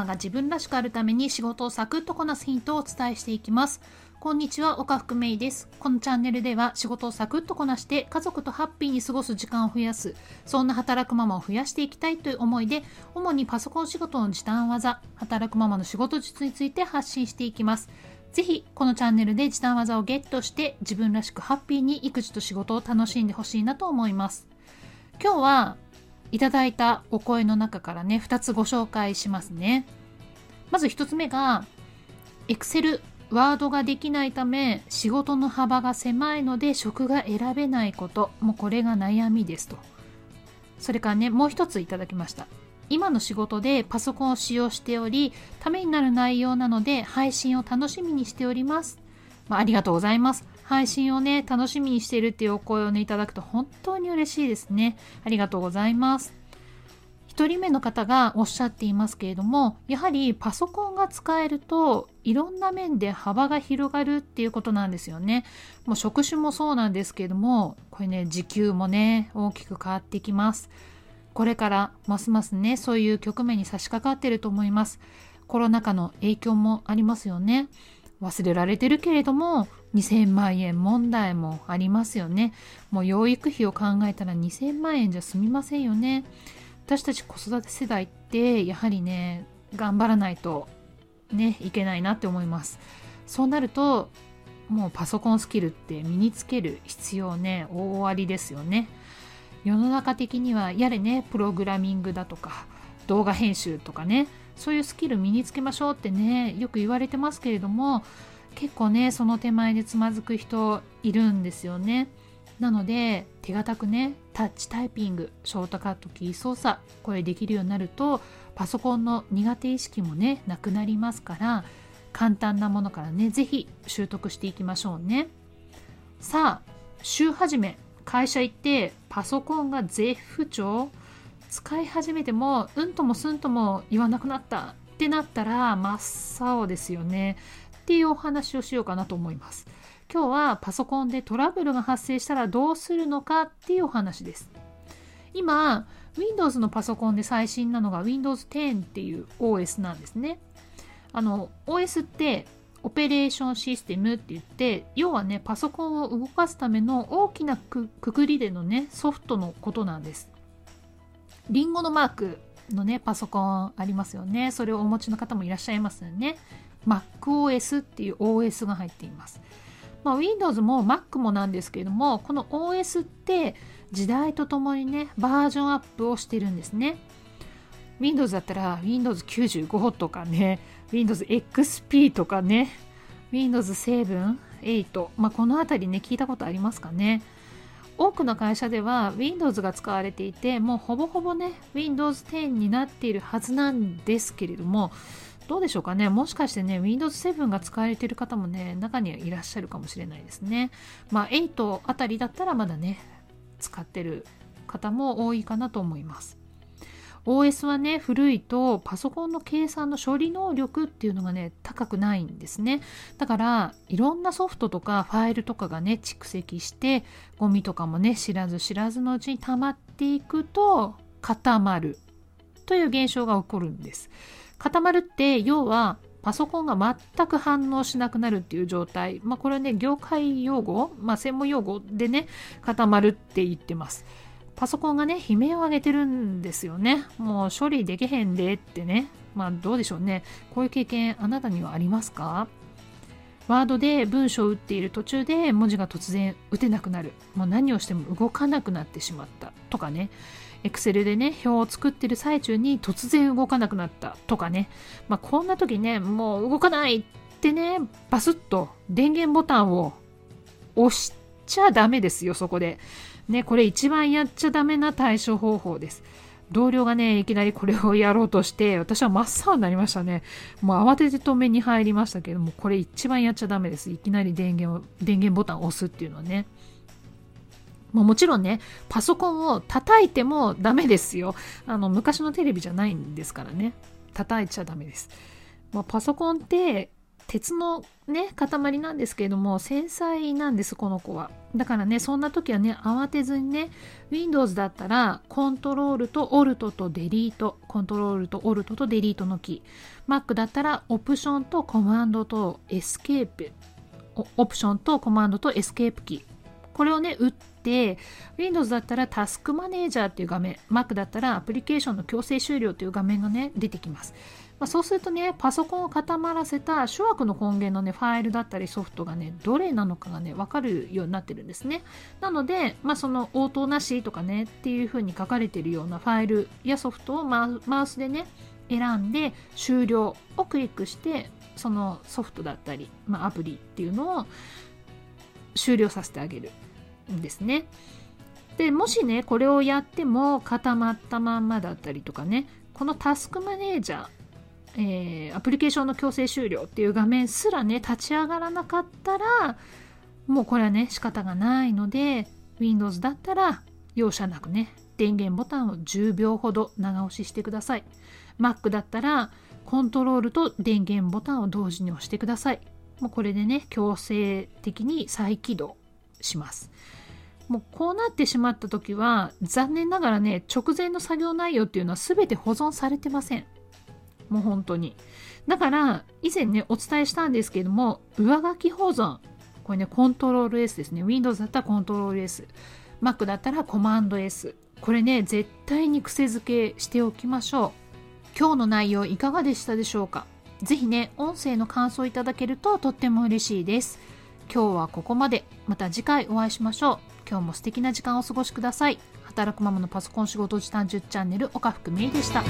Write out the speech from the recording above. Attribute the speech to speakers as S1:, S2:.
S1: マが自分らしくあるために仕事をサクッとこなすヒントをお伝えしていきます。こんにちは、岡福芽衣です。このチャンネルでは仕事をサクッとこなして家族とハッピーに過ごす時間を増やす、そんな働くママを増やしていきたいという思いで、主にパソコン仕事の時短技、働くママの仕事術について発信していきます。ぜひ、このチャンネルで時短技をゲットして自分らしくハッピーに育児と仕事を楽しんでほしいなと思います。今日はいただいたお声の中からね、2つご紹介しますね。まず1つ目が、Excel ワードができないため仕事の幅が狭いので職が選べないこと。もうこれが悩みですと。それからねもう一ついただきました。今の仕事でパソコンを使用しておりためになる内容なので配信を楽しみにしております、まあ、ありがとうございます。配信をね楽しみにしているっていうお声をねいただくと本当に嬉しいですねありがとうございます1人目の方がおっしゃっていますけれどもやはりパソコンが使えるといろんな面で幅が広がるっていうことなんですよね。もう職種もそうなんですけれどもこれね時給もね大きく変わってきます。これからますますねそういう局面に差し掛かってると思います。コロナ禍の影響もありますよね。忘れられてるけれども2000万円問題もありますよね。もう養育費を考えたら2000万円じゃ済みませんよね。私たち子育て世代ってやはりね頑張らないとねいけないなって思いますそうなるともうパソコンスキルって身につける必要ね大ありですよね世の中的にはやれねプログラミングだとか動画編集とかねそういうスキル身につけましょうってねよく言われてますけれども結構ねその手前でつまずく人いるんですよね。なので手堅くねタッチタイピングショートカットキー操作これできるようになるとパソコンの苦手意識もねなくなりますから簡単なものからね是非習得していきましょうね。さあ週始め。会社行ってパソコンが絶不調？使い始めてもうんともすんとも言わなくなったってなったら真っ青ですよね。っていうお話をしようかなと思います。今日はパソコンでトラブルが発生したらどうするのかっていうお話です。今、Windows のパソコンで最新なのが Windows 10っていう OS なんですね。あの、OS ってオペレーションシステムって言って、要はね、パソコンを動かすための大きなくくりでのね、ソフトのことなんです。リンゴのマークのね、パソコンありますよね。それをお持ちの方もいらっしゃいますよね。MacOS っていう OS が入っています。まあ、Windows も Mac もなんですけれどもこの OS って時代とともにねバージョンアップをしてるんですね Windows だったら Windows95 とかね Windows XP とかね Windows 7、8、まあ、この辺りね聞いたことありますかね多くの会社では Windows が使われていてもうほぼほぼね Windows 10になっているはずなんですけれどもどうでしょうかね。もしかしてね Windows 7が使われている方もね中にはいらっしゃるかもしれないですね。まあ8あたりだったらまだね使ってる方も多いかなと思います。OS はね古いとパソコンの計算の処理能力っていうのがね高くないんですね。だからいろんなソフトとかファイルとかがね蓄積してゴミとかもね知らず知らずのうちに溜まっていくと固まるという現象が起こるんです。固まるって要はパソコンが全く反応しなくなるっていう状態。まあこれね、業界用語、まあ専門用語でね、固まるって言ってます。パソコンがね、悲鳴を上げてるんですよね。もう処理できへんでってね。まあどうでしょうね。こういう経験あなたにはありますか？ワードで文章を打っている途中で文字が突然打てなくなる。もう何をしても動かなくなってしまったとかね。Excel でね、表を作ってる最中に突然動かなくなったとかね。まあ、こんな時ね、もう動かないってね、バスッと電源ボタンを押しちゃダメですよ、そこで。ね、これ一番やっちゃダメな対処方法です。同僚がね、いきなりこれをやろうとして、私は真っ青になりましたね。もう慌てて止めに入りましたけども、これ一番やっちゃダメです。いきなり電源を、電源ボタンを押すっていうのはね。ももちろんね、パソコンを叩いてもダメですよ。あの、昔のテレビじゃないんですからね。叩いちゃダメです。まあ、パソコンって鉄のね塊なんですけれども繊細なんですこの子はだからねそんな時はね慌てずにね Windows だったらコントロールと Alt と Delete コントロールと Alt と Delete のキー Mac だったらオプションとコマンドとエスケープオプションとコマンドとエスケープキーこれをね打って Windows だったらタスクマネージャーっていう画面 Mac だったらアプリケーションの強制終了という画面がね出てきます。まあ、そうするとねパソコンを固まらせた諸悪の根源のねファイルだったりソフトがねどれなのかがね分かるようになってるんですね。なので、まあ、その応答なしとかねっていう風に書かれてるようなファイルやソフトをマウスでね選んで終了をクリックしてそのソフトだったり、まあ、アプリっていうのを終了させてあげる。んですね。でもしねこれをやっても固まったまんまだったりとかねこのタスクマネージャーえー、アプリケーションの強制終了っていう画面すらね立ち上がらなかったらもうこれはね仕方がないので Windows だったら容赦なくね電源ボタンを10秒ほど長押ししてください。Mac だったらコントロールと電源ボタンを同時に押してください。もうこれでね強制的に再起動します。もうこうなってしまった時は残念ながらね直前の作業内容っていうのは全て保存されてませんもう本当に。だから、以前ね、お伝えしたんですけども、上書き保存。これね、コントロール S ですね。Windows だったらコントロール S。Mac だったらコマンド S。これね、絶対に癖づけしておきましょう。今日の内容いかがでしたでしょうか？ぜひね、音声の感想いただけるととっても嬉しいです。今日はここまで。また次回お会いしましょう。今日も素敵な時間をお過ごしください。働くママのパソコン仕事時短10チャンネル岡福芽衣でした。